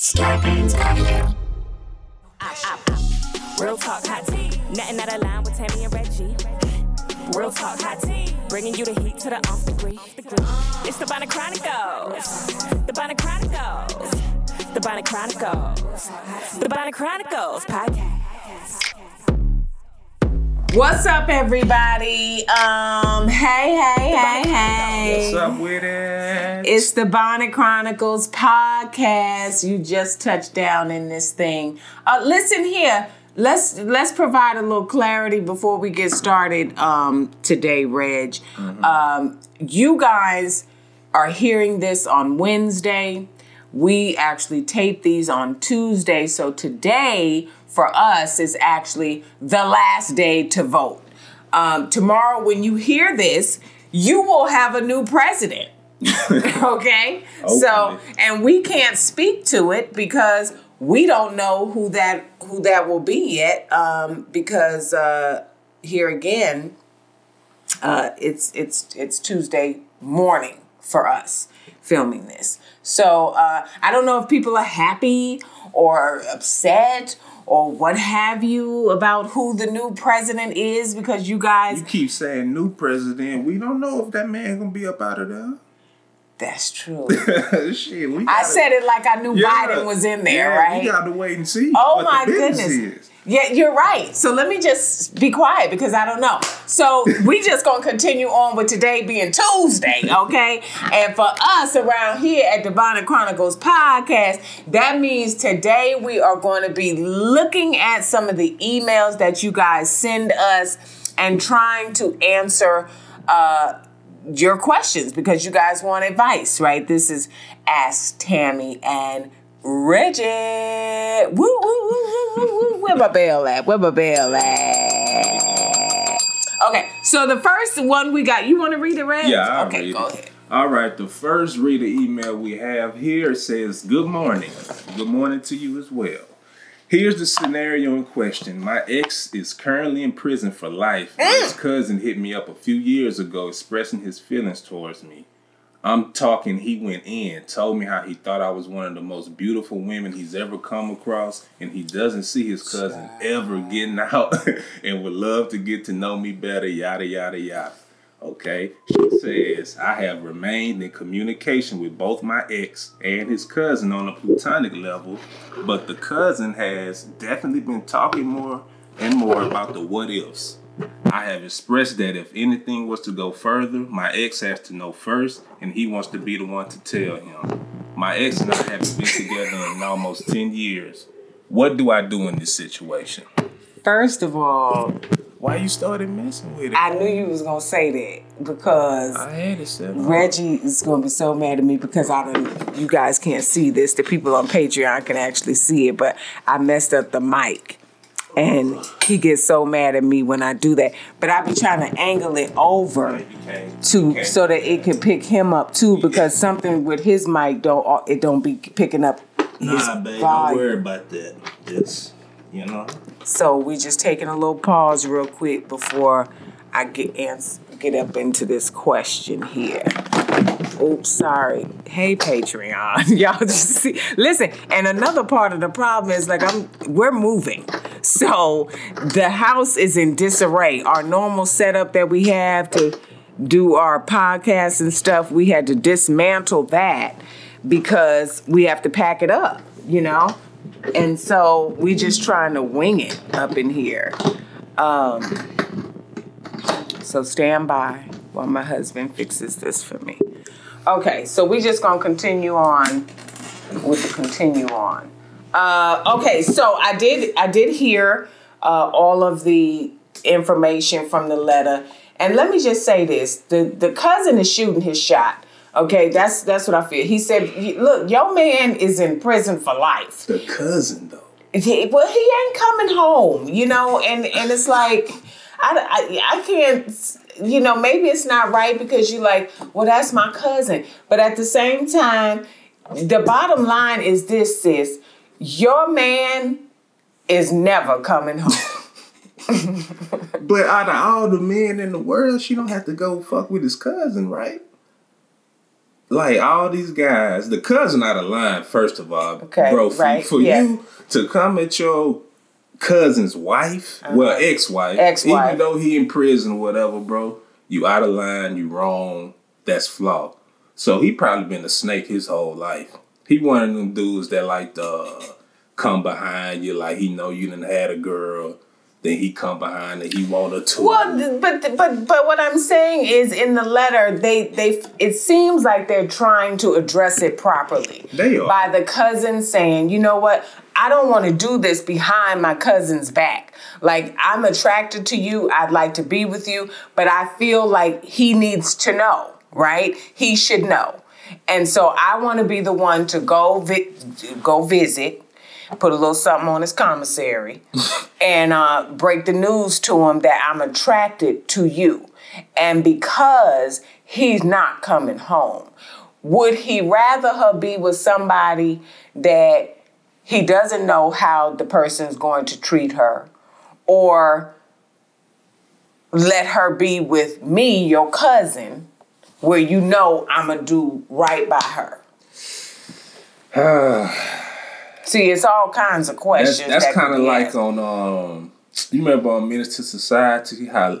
Starburns Audio. Real talk hot tea. Nothing out of line with Tami and Reggie. Real talk hot tea. Bringing you the heat to the off degree. It's the Bonnet Chronicles. The Bonnet Chronicles. The Bonnet Chronicles. The Bonnet Chronicles podcast. What's up, everybody? Um, hey, hey, hey, hey. What's up with it? It's the Bonnet Chronicles podcast. You just touched down in this thing. Uh, listen here. Let's let's provide a little clarity before we get started um, today, Reg. Um, you guys are hearing this on Wednesday. We actually tape these on Tuesday, so today for us is actually the last day to vote. Um, tomorrow, when you hear this, you will have a new president. okay? So, and we can't speak to it because we don't know who that who that will be yet. Um, because uh, here again, uh, it's it's it's Tuesday morning for us filming this. So uh, I don't know if people are happy or upset or what have you about who the new president is because you guys You keep saying new president. We don't know if that man gonna be up out of there. that's true. Shit, we I gotta- said it like I knew Yeah. Biden was in there, yeah, right? We gotta wait and see. Oh my goodness. Is. Yeah, you're right. So let me just be quiet because I don't know. So we just gonna continue on with today being Tuesday, okay? and for us around here at the Bonnet Chronicles podcast, that means today we are going to be looking at some of the emails that you guys send us and trying to answer uh your questions because you guys want advice, right? This is Ask Tami and Reggie. Woo, woo, woo, woo, woo, woo. Where my bell at? Where my bell at? Okay, so the first one we got, you want to read it, Reg? Yeah, I'll Okay, read go it. ahead. All right, the first reader email we have here says, Good morning. Good morning to you as well. Here's the scenario in question. My ex is currently in prison for life. Mm. His cousin hit me up a few years ago expressing his feelings towards me. I'm talking, he went in, told me how he thought I was one of the most beautiful women he's ever come across, and he doesn't see his cousin ever getting out and would love to get to know me better, yada, yada, yada. Okay, she says, I have remained in communication with both my ex and his cousin on a platonic level, but the cousin has definitely been talking more and more about the what ifs. I have expressed that if anything was to go further, my ex has to know first, and he wants to be the one to tell him. My ex and I haven't been together in almost 10 years. What do I do in this situation? First of all, Why you started messing with it? I knew you was gonna say that because I had it set. Reggie is gonna be so mad at me because I don't. You guys can't see this. The people on Patreon can actually see it, but I messed up the mic, and he gets so mad at me when I do that. But I be trying to angle it over to so that it can pick him up too because something with his mic don't it don't be picking up his Nah, babe, don't worry about that. Just, you know. So we just taking a little pause real quick before I get ans- get up into this question here. Oops, sorry. Hey Patreon. Y'all just see listen, and another part of the problem is like I'm we're moving. So the house is in disarray. Our normal setup that we have to do our podcasts and stuff, we had to dismantle that because we have to pack it up, you know? And so we just trying to wing it up in here. Um, so stand by while my husband fixes this for me. Okay, so we just gonna continue on with the continue on. Uh, okay, so I did I did hear uh, all of the information from the letter, and let me just say this: the the cousin is shooting his shot. Okay, that's that's what I feel. He said, "Look, your man is in prison for life." The cousin, though. He- well, he ain't coming home, you know, and and it's like, I, I, I can't, you know, maybe it's not right because you're like, well, that's my cousin, but at the same time, the bottom line is this, sis, your man is never coming home. But out of all the men in the world, she don't have to go fuck with his cousin, right? like all these guys, the cousin out of line, first of all, Okay, bro. For, right, for yeah. you to come at your cousin's wife, well, ex-wife, Uh-huh. Ex-wife. even though he in prison, or whatever, bro, you out of line, you wrong. That's flawed. So he probably been a snake his whole life. He one of them dudes that like to uh, come behind you, like he know you done had a girl. Then he come behind and he want a to. Well, but but but what I'm saying is, in the letter, they they it seems like they're trying to address it properly. They are. by the cousin saying, you know what, I don't want to do this behind my cousin's back. Like I'm attracted to you, I'd like to be with you, but I feel like he needs to know, right? He should know, and so I want to be the one to go vi- go visit. Put a little something on his commissary and uh, break the news to him that I'm attracted to you. And because he's not coming home, would he rather her be with somebody that he doesn't know how the person's going to treat her or let her be with me, your cousin, where you know I'm to do right by her? See, it's all kinds of questions. that's that kind of like on um. You remember on Menace to Society how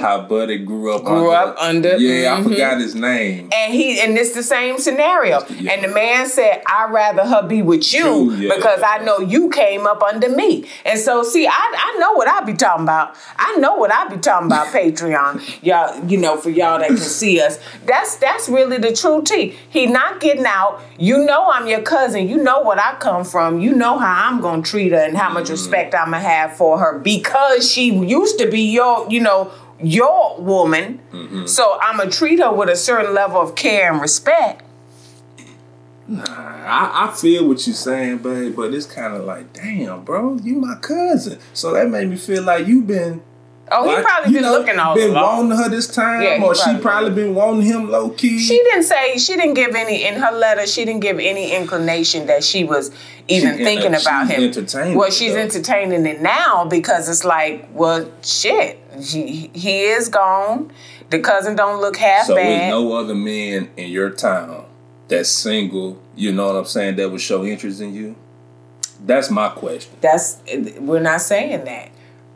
how Buddy grew up Mm-hmm. Grew under, up under- yeah I mhm. forgot his name And he and it's the same scenario. Yeah. And the man said, I'd rather her be with you yeah. because I know you came up under me. And so see, I, I know what I be talking about. I know what I be talking about Patreon. Y'all, you know, for y'all that can see us. That's that's really the true tea. He not getting out. You know I'm your cousin. You know what I come from. You know how I'm gonna treat her and how much respect I'm gonna have for her because she used to be your, you know, your woman. Mm-hmm. So I'm gonna treat her with a certain level of care and respect. I, I feel what you're saying, babe, but it's kind of like, damn, bro, you my cousin. So that made me feel like you've been. Oh, he like, probably been know, looking all been along. wanting her this time, Yeah, or she probably probably been wanting him low key. She didn't say she didn't give any in her letter. She didn't give any inclination that she was even She- thinking about him. entertaining well, she's though. entertaining it now because it's like, well, shit, he, he is gone. The cousin don't look half so bad. with no other men in your town that's single, you know what I'm saying, that would show interest in you. That's my question. That's we're not saying that.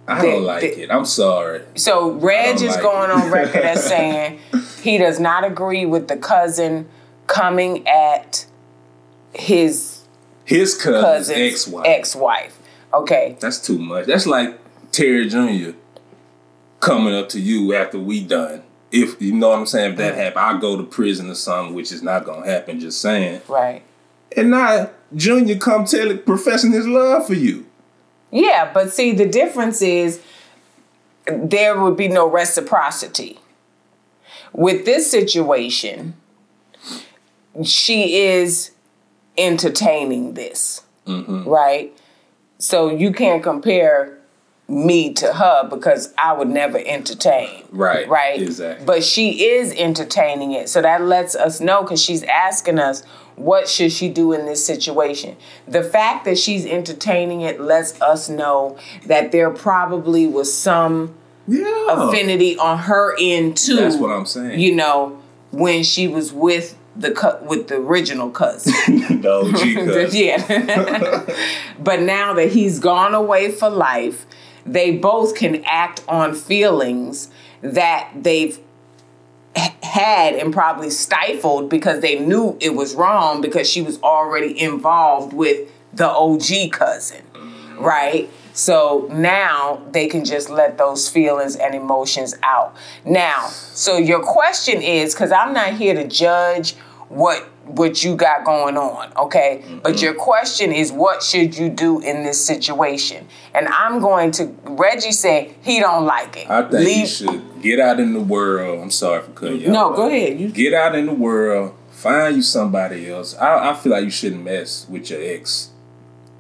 I The- don't like the- it. I'm sorry. So Reg is like going it. on record as saying he does not agree with the cousin coming at his His cousin's ex-wife. ex-wife. Okay. That's too much. That's like Terry Jr. coming up to you after we done. If you know what I'm saying, if that mm. happen, I go to prison or something, which is not gonna happen. Just saying. Right. And now Junior come tell it, professing his love for you. Yeah, but see, the difference is there would be no reciprocity. With this situation, she is entertaining this, mm-hmm. right? So you can't compare me to her because I would never entertain. Right, Right. exactly. But she is entertaining it. So that lets us know because she's asking us what should she do in this situation. The fact that she's entertaining it lets us know that there probably was some Yeah. affinity on her end too. That's what I'm saying. You know, when she was with the cu- with the original cousin. the OG cousin. yeah. but now that he's gone away for life, they both can act on feelings that they've had and probably stifled because they knew it was wrong because she was already involved with the OG cousin, right? So now they can just let those feelings and emotions out. Now, so your question is because I'm not here to judge what what you got going on, okay? Mm-hmm. But your question is what should you do in this situation? And I'm going to Reggie said he don't like it. I think you should get out in the world. I'm sorry for cutting you No, go ahead. You Get out in the world. Find you somebody else. I, I feel like you shouldn't mess with your ex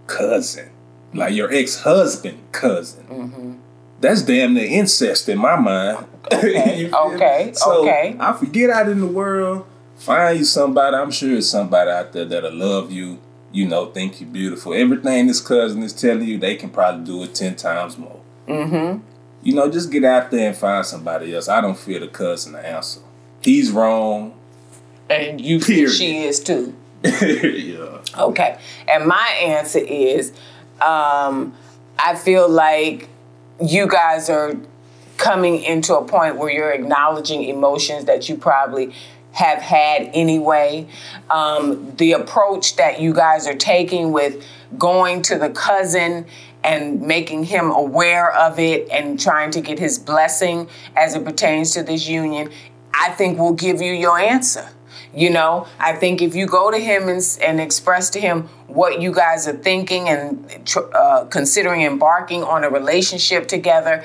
cousin, like your ex husband cousin. Mm-hmm. That's damn near incest in my mind. Okay, You feel me? okay, So, okay. I forget out in the world. Find you somebody. I'm sure it's somebody out there that'll love you. You know, think you're beautiful. Everything this cousin is telling you, they can probably do it ten times more. Mm-hmm. You know, just get out there and find somebody else. I don't fear the cousin the answer. He's wrong. And you Period. she is too. yeah. Okay. And my answer is um, I feel like you guys are coming into a point where you're acknowledging emotions that you probably have had anyway. Um, the approach that you guys are taking with going to the cousin and making him aware of it and trying to get his blessing as it pertains to this union, I think will give you your answer. You know, I think if you go to him and, and express to him what you guys are thinking and uh, considering embarking on a relationship together,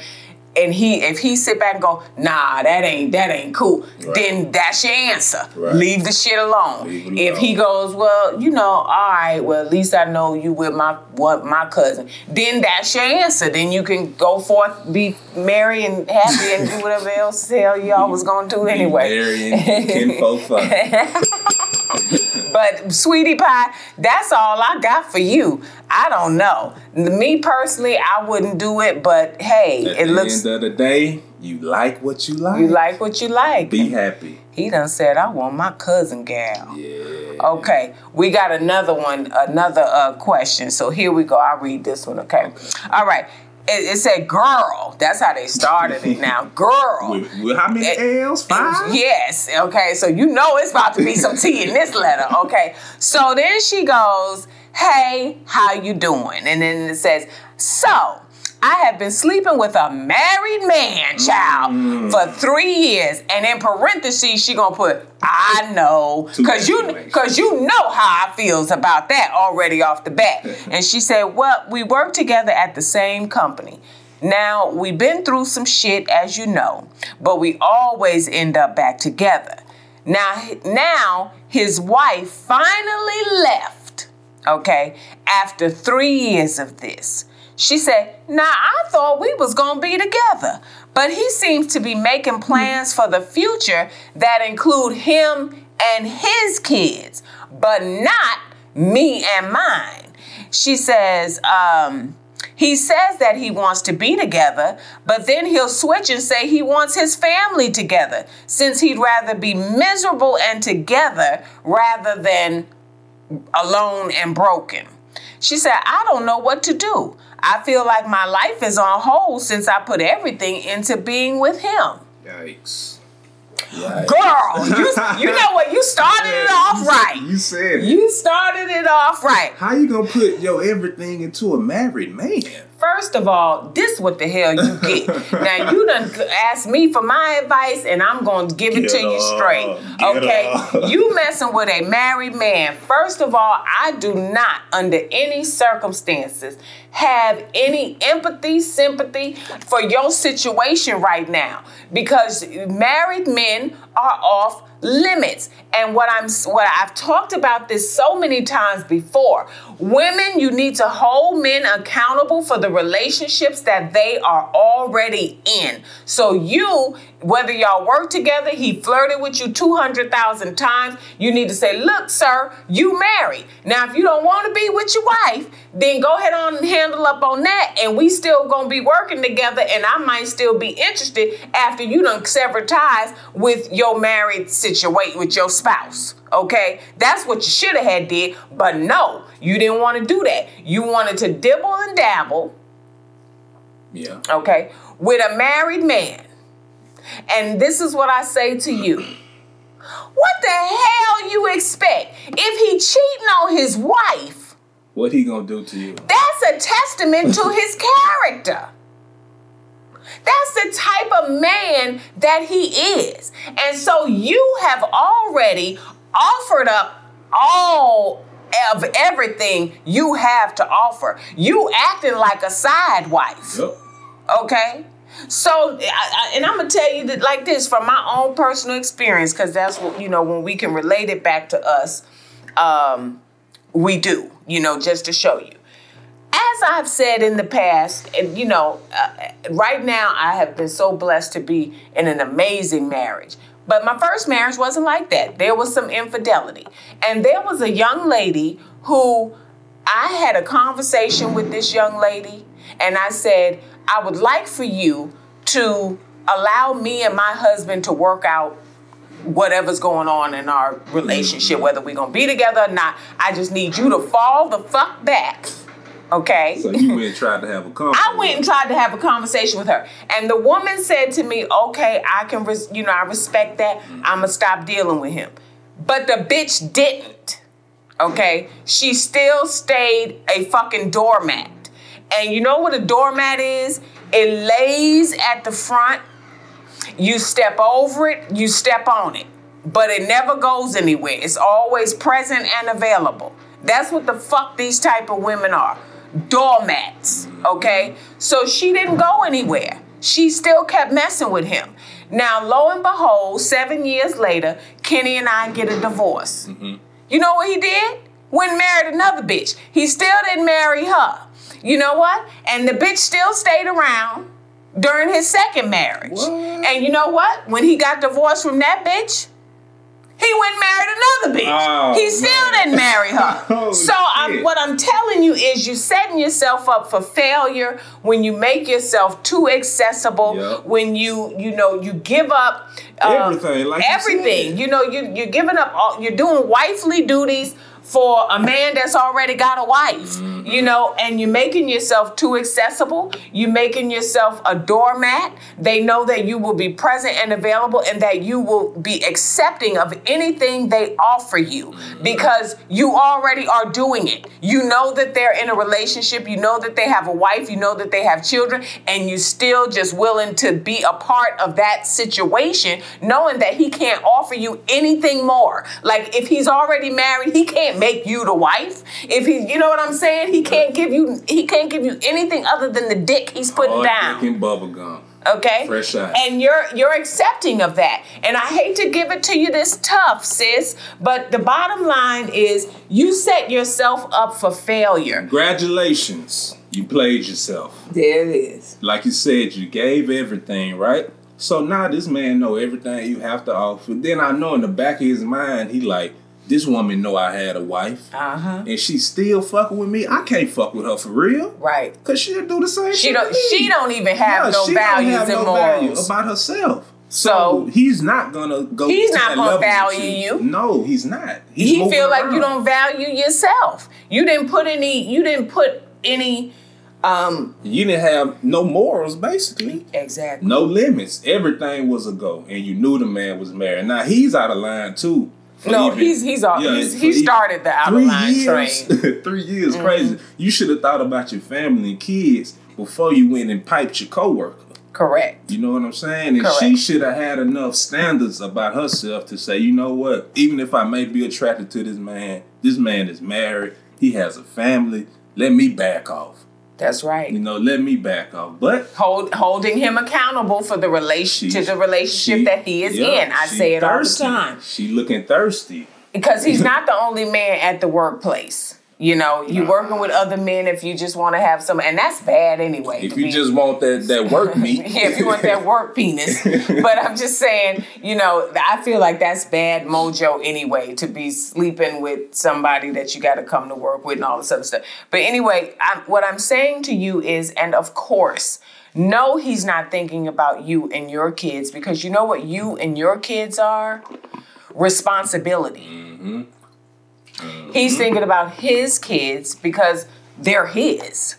and he if he sit back and go, nah, that ain't that ain't cool, then that's your answer. Right. Leave the shit alone. If he goes, well, you know, all right, well at least I know you with my what my cousin. Then that's your answer. Then you can go forth, be merry and happy, and do whatever else hell y'all was gonna do anyway. Marrying kinfolk fun. But sweetie pie, that's all I got for you. I don't know. Me personally, I wouldn't do it, but hey, At it the looks end of the day, you like what you like. you like what you like. Be happy. He done said, I want my cousin gal. Yeah. Okay, we got another one, another uh, question. So here we go. I'll read this one, okay? All right. It, it said girl. That's how they started it now. Girl. With, with how many L's? Five? Yes. Okay. So you know it's about to be some tea in this letter. Okay. So then she goes, "Hey, how you doing?" And then it says, "So." I have been sleeping with a married man, child, for three years, and in parentheses she gonna put, "I know," cause you, cause you know how I feels about that already off the bat. And she said, "Well, we work together at the same company. Now, we've been through some shit, as you know, but we always end up back together. Now, now his wife finally left, okay, after three years of this. She said, Now, I thought we was gonna be together, but he seems to be making plans for the future that include him and his kids, but not me and mine. She says, um, he says that he wants to be together, but then he'll switch and say he wants his family together, since he'd rather be miserable and together rather than alone and broken. She said, I don't know what to do. I feel like my life is on hold since I put everything into being with him. Yikes. Girl, you, you know what? You started it off right. You said it. You started it off right. How you gonna put your everything into a married man? First of all, this what the hell you get. now you done asked me for my advice, and I'm gonna give it Get to you straight. Okay, up. you messing with a married man. First of all, I do not, under any circumstances, have any empathy, sympathy for your situation right now because married men are off limits. And what I'm what I've talked about this so many times before. Women, you need to hold men accountable for the relationships that they are already in. So you, whether y'all work together, he flirted with you 200,000 times, you need to say, "Look, sir, you married. Now if you don't want to be with your wife, then go ahead on and handle up on that and we still to be working together and I might still be interested after you done sever ties with your married situation with your spouse. Okay, that's what you should have had did, but no, you didn't want to do that. You wanted to dibble and dabble, Yeah. okay, with a married man. And this is what I say to you. What the hell you expect if he cheating on his wife? What he gonna do to you? That's a testament to his character. That's the type of man that he is. And so you have already offered up all of everything you have to offer. You acting like a side wife. Yep. Okay? So, I, I, and I'm gonna tell you that like this from my own personal experience, because that's what you know when we can relate it back to us, um, we do. You know, just to show you. As I've said in the past, and you know, uh, right now I have been so blessed to be in an amazing marriage. But my first marriage wasn't like that. There was some infidelity, and there was a young lady who I had a conversation with this young lady, and I said, I would like for you to allow me and my husband to work out whatever's going on in our relationship, whether we're gonna be together or not. I just need you to fall the fuck back. Okay. So you went and tried to have a conversation. I went and tried to have a conversation with her, and the woman said to me, "Okay, I can, res- you know, I respect that. I'm gonna stop dealing with him." But the bitch didn't. Okay, she still stayed a fucking doormat, and you know what a doormat is? It lays at the front. You step over it, you step on it, but it never goes anywhere. It's always present and available. That's what the fuck these type of women are doormats, okay? So she didn't go anywhere. She still kept messing with him. Now, lo and behold, seven years later, Kenny and I get a divorce. Mm-hmm. You know what he did? Went and married another bitch. He still didn't marry her. You know what? And the bitch still stayed around during his second marriage. What? And you know what? When he got divorced from that bitch, he went and married another bitch. Oh, he still man. didn't marry her. So I'm, what I'm telling you is you're setting yourself up for failure when you make yourself too accessible, Yep. when you you know you give up uh, Everything, like everything. said. You know you you're giving up all you're doing wifely duties for a man that's already got a wife. Mm-hmm. You know, and you're making yourself too accessible. You're making yourself a doormat. They know that you will be present and available and that you will be accepting of anything they offer you Mm-hmm. because you already are doing it. You know that they're in a relationship, you know that they have a wife, you know that they have children, and you're still just willing to be a part of that situation, knowing that he can't offer you anything more. Like if he's already married, he can't make you the wife. If he, you know what I'm saying, he can't give you, he can't give you anything other than the dick he's putting Hard down thinking bubble gum. okay Fresh out. and you're you're accepting of that and i hate to give it to you this tough sis but the bottom line is you set yourself up for failure Congratulations. You played yourself. there it is Like you said, you gave everything, right? So now this man know everything you have to offer. Then I know in the back of his mind, he like, this woman know I had a wife. uh-huh And she still fucking with me. I can't fuck with her for real. right Cause she'll do the same she don't she don't even have no she don't values have and no value about herself. So, So- he's not gonna go. He's not gonna value you. No, he's not. He's he feel like you don't value yourself you didn't put any you didn't put any um You didn't have no morals, basically. exactly No limits. Everything was a go, and you knew the man was married. Now he's out of line too. No he's he's, all, yeah, he's he started the out of three line years. train Mm-hmm. three years, crazy. You should have thought about your family and kids before you went and piped your coworker. correct You know what I'm saying? And Correct. she should have had enough standards about herself to say, you know what? Even if I may be attracted to this man, this man is married. He has a family. Let me back off. That's right You know, let me back off. But hold, holding him accountable for the relation to the relationship she- that he is yeah, in. I say it thirsty. all the time She looking thirsty. because he's not the only man at the workplace. You know, you working with other men if you just want to have some, and that's bad anyway. If you be- just want that that work meat, yeah, if you want that work penis. But I'm just saying, you know, I feel like that's bad mojo anyway to be sleeping with somebody that you got to come to work with and all this other stuff. But anyway, I'm, what I'm saying to you is, and of course, no, he's not thinking about you and your kids because you know what you and your kids are? Responsibility. Mm-hmm. Mm-hmm. He's thinking about his kids because they're his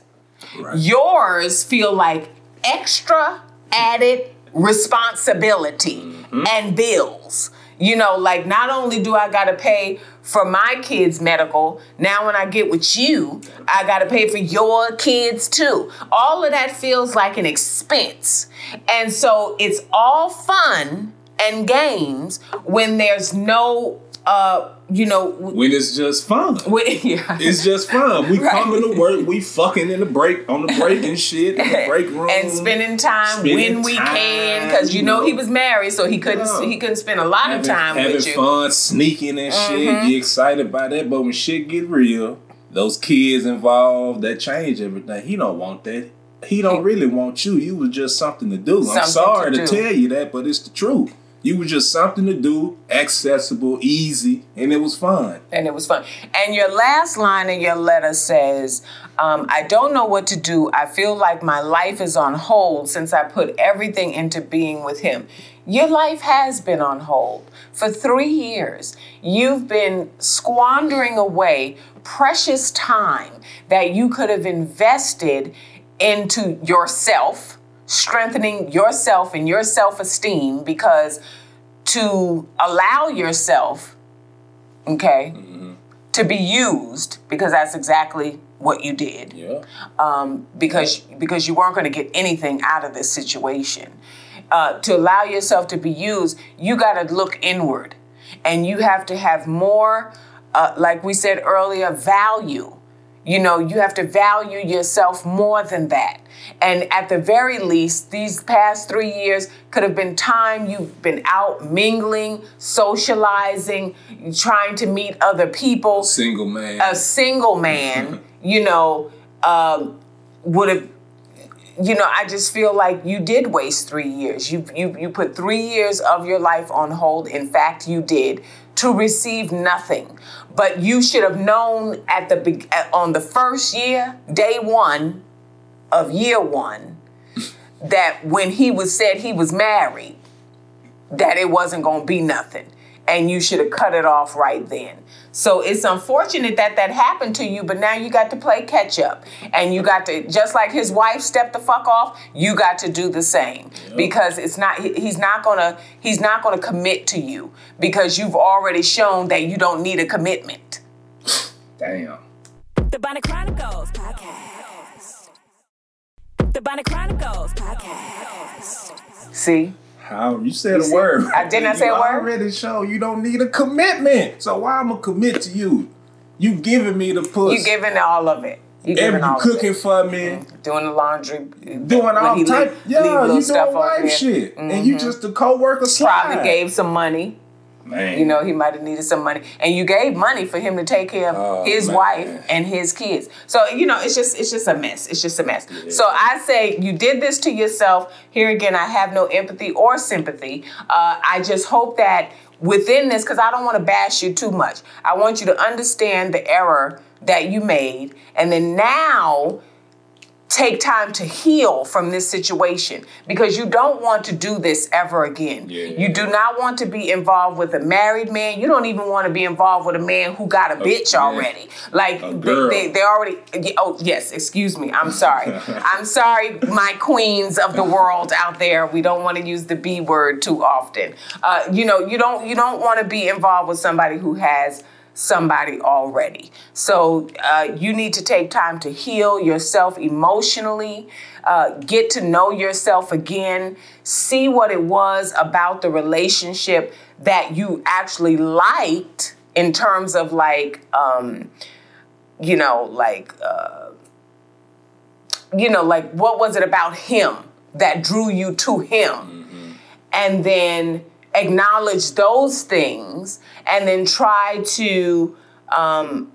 Right. yours feel like extra added responsibility mm-hmm. and bills. You know, like not only do I got to pay for my kids' medical, now when I get with you, I got to pay for your kids too. All of that feels like an expense. And so it's all fun and games when there's no uh you know when it's just fun. when, yeah. It's just fun. We Right. coming to work, we fucking in the break on the break and shit in the break room and spending time Spending when we time, can because you know, he was married so he couldn't Yeah. he couldn't spend a lot having, of time having with you Mm-hmm. fun, sneaking and shit. Get excited by that, but when shit get real, those kids involved that change everything. He don't want that. He don't really want you. You was just something to do. I'm sorry to to, tell you that, but it's the truth. You were just something to do, accessible, easy, and it was fun. and it was fun. And your last line in your letter says, um, I don't know what to do. I feel like my life is on hold since I put everything into being with him. Your life has been on hold. For three years, you've been squandering away precious time that you could have invested into yourself, strengthening yourself and your self esteem, because to allow yourself, okay, to be used because that's exactly what you did Yeah. um, because because you weren't going to get anything out of this situation. Uh, to allow yourself to be used, you got to look inward, and you have to have more, uh, like we said earlier, value. You know, you have to value yourself more than that. And at the very least, these past three years could have been time you've been out mingling, socializing, trying to meet other people Single man. a single man, you know, um, would have, you know, I just feel like you did waste three years. You you you put three years of your life on hold. In fact, you did to receive nothing. But you should have known at the on the first year, day one of year one, that when he was said he was married, that it wasn't going to be nothing and you should have cut it off right then so it's unfortunate that that happened to you but now you got to play catch up and you got to just like his wife stepped the fuck off you got to do the same because it's not he's not gonna he's not gonna commit to you because you've already shown that you don't need a commitment Damn. The Bonnet Chronicles podcast. The Bonnet Chronicles podcast. see How you said a see? word? I did not say a word? I already show you don't need a commitment. So why I'ma commit to you? You giving me the push. you giving all of it you Every, you cooking for me, mm-hmm. doing the laundry doing all type. leave- yeah, leave you doing wife shit, and you mm-hmm. just a co-worker. Slide. probably gave some money Man. You know, he might have needed some money, and you gave money for him to take care of Oh, his man. wife and his kids. So you know, it's just it's just a mess. It's just a mess. So I say you did this to yourself. Here again, I have no empathy or sympathy. Uh, I just hope that within this, because I don't want to bash you too much. I want you to understand the error that you made, and then now take time to heal from this situation because you don't want to do this ever again. Yeah. You do not want to be involved with a married man. You don't even want to be involved with a man who got a bitch man. already. Like they, they, they already. Oh yes, excuse me. I'm sorry. I'm sorry, my queens of the world out there. We don't want to use the B word too often. Uh, you know, you don't you don't want to be involved with somebody who has somebody already. So uh, you need to take time to heal yourself emotionally, uh, get to know yourself again, see what it was about the relationship that you actually liked in terms of like, um, you know, like, uh, you know, like what was it about him that drew you to him? And then acknowledge those things and then try to um,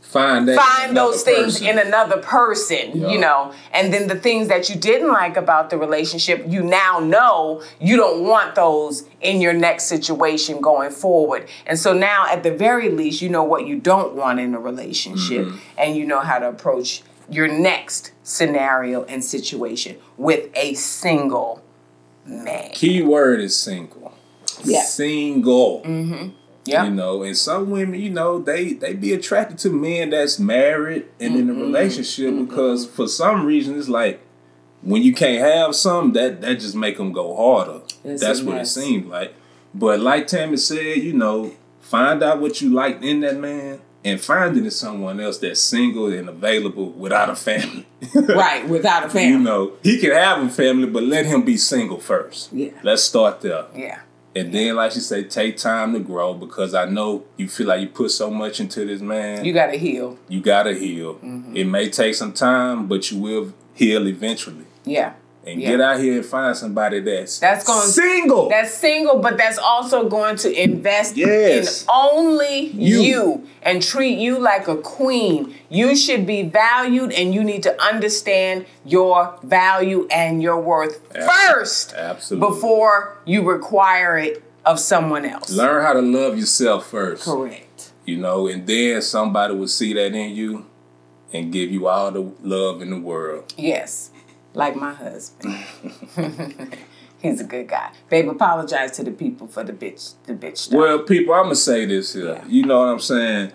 find that find those things person. in another person, Yeah. you know, and then the things that you didn't like about the relationship, you now know you don't want those in your next situation going forward. And so now, at the very least, you know what you don't want in a relationship Mm-hmm. and you know how to approach your next scenario and situation with a single man. Key word is single. Yeah. Single. Yeah. You know, and some women, you know, they they be attracted to men that's married and in a Mm-hmm. relationship because for some reason it's like when you can't have some, that that just make them go harder. That's what it seems like. But like Tami said, you know, find out what you like in that man and finding someone else that's single and available without a family. Right, without a family. You know, he can have a family, but let him be single first. Yeah. Let's start there. Yeah. And then, like she say, take time to grow because I know you feel like you put so much into this man. You got to heal. you gotta heal. Mm-hmm. It may take some time, but you will heal eventually. Yeah. And Yeah. get out here and find somebody that's That's gonna- single. That's single, but that's also going to invest Yes. in only You. you. and treat you like a queen. You should be valued and you need to understand your value and your worth Ab- first Absolutely. before you require it of someone else. Learn how to love yourself first. Correct. You know, and then somebody will see that in you and give you all the love in the world. Yes. Like my husband. He's a good guy. Babe, apologize to the people for the bitch the bitch stuff. Well, people, I'm gonna say this here. Yeah. You know what I'm saying?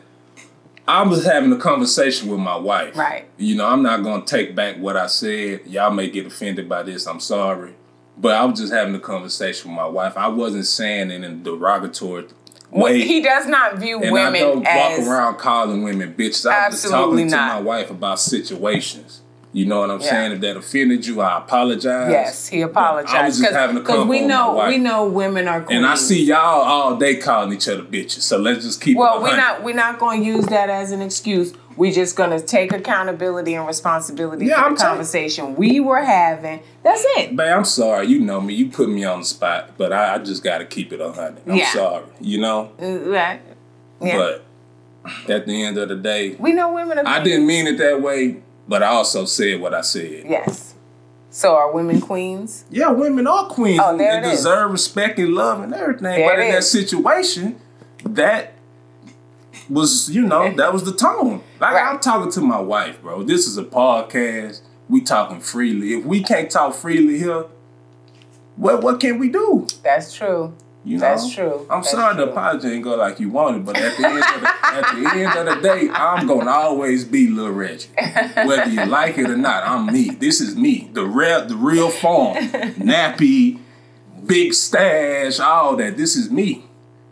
I was having a conversation with my wife. Right. You know, I'm not gonna take back what I said. Y'all may get offended by this. I'm sorry. But I was just having a conversation with my wife. I wasn't saying in a derogatory way. he does not view and women I don't as walk around calling women bitches. I was just talking to not. my wife about situations. You know what I'm Yeah. saying? If that offended you, I apologize. Yes, he apologized. I was just having a convo we with know we know women are queens. And I see y'all all day calling each other bitches. So let's just keep it Well, we're not we're not going to use that as an excuse. We're just going to take accountability and responsibility Yeah, for I'm the conversation we were having. That's it. Babe, I'm sorry. You know me. You put me on the spot, but I, I just got to keep it on 100. I'm Yeah. sorry. You know? Uh, Right. Yeah. But at the end of the day, we know women are. I didn't mean it that way, but I also said what I said. Yes. So are women queens? Yeah, women are queens Oh, there and it is. deserve respect and love and everything. There but in that situation, that was, you know, that was the tone. Like Right. I'm talking to my wife, bro. This is a podcast. We talking freely. If we can't talk freely here, what what can we do? That's true. You know? That's true. I'm That's sorry the true. apology didn't go like you wanted, but at the end of the, at the end of the day, I'm gonna always be Lil Reggie, whether you like it or not. I'm me. This is me, the real, the real form, nappy, big stash, all that. This is me.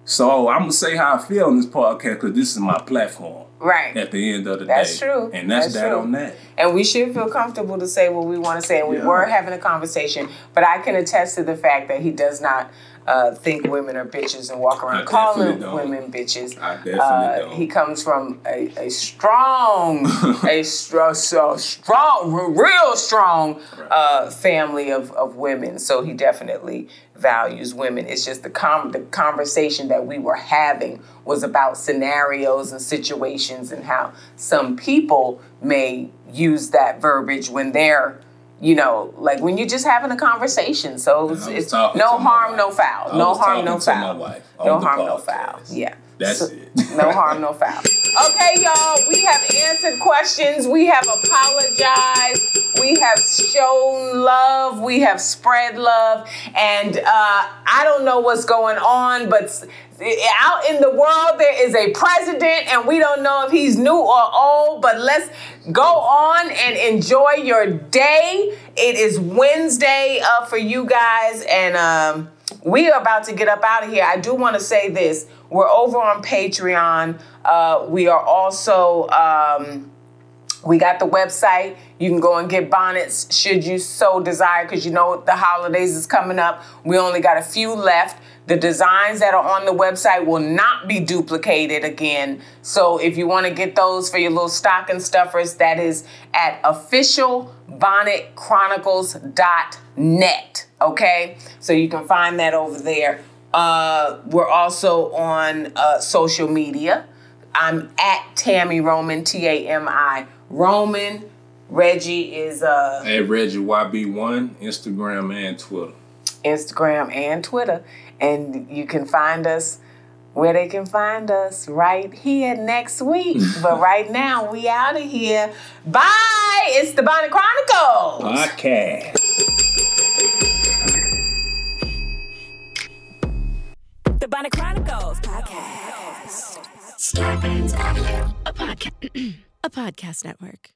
So I'm gonna say how I feel on this podcast because this is my platform. Right. At the end of the That's day, That's true. and that's, That's that true. on that. And we should feel comfortable to say what we want to say. And we Yeah. were having a conversation, but I can attest to the fact that he does not uh, think women are bitches and walk around calling women bitches. Uh. He comes from a, a strong, a str- so strong, real strong uh, family of, of women. So he definitely values women. It's just the com- the conversation that we were having was about scenarios and situations and how some people may use that verbiage when they're you know, like when you're just having a conversation. So it's, it's no harm, wife. no foul. No harm, no foul. No harm, no foul. Yeah. That's So- it. no harm, no foul. Okay, y'all, we have answered questions. We have apologized. We have shown love. We have spread love. And uh, I don't know what's going on, but out in the world, there is a president, and we don't know if he's new or old, but let's go on and enjoy your day. It is Wednesday uh, for you guys, and um, we are about to get up out of here. I do want to say this. We're over on Patreon. Uh, we are also, um, we got the website. You can go and get bonnets should you so desire, because you know the holidays is coming up. We only got a few left. The designs that are on the website will not be duplicated again. So if you want to get those for your little stocking stuffers, that is at officialbonnetchronicles.net. Okay, so you can find that over there. Uh, we're also on uh, social media. I'm at Tami Roman, T A M I Roman. Reggie is uh, At Reggie YB1, Instagram and Twitter. Instagram and Twitter. And you can find us where they can find us right here next week. but right now, we out of here. Bye. It's the Bonnet Chronicles. Podcast. The Bonnet Chronicles podcast. Starburns Audio, a podcast, a podcast network.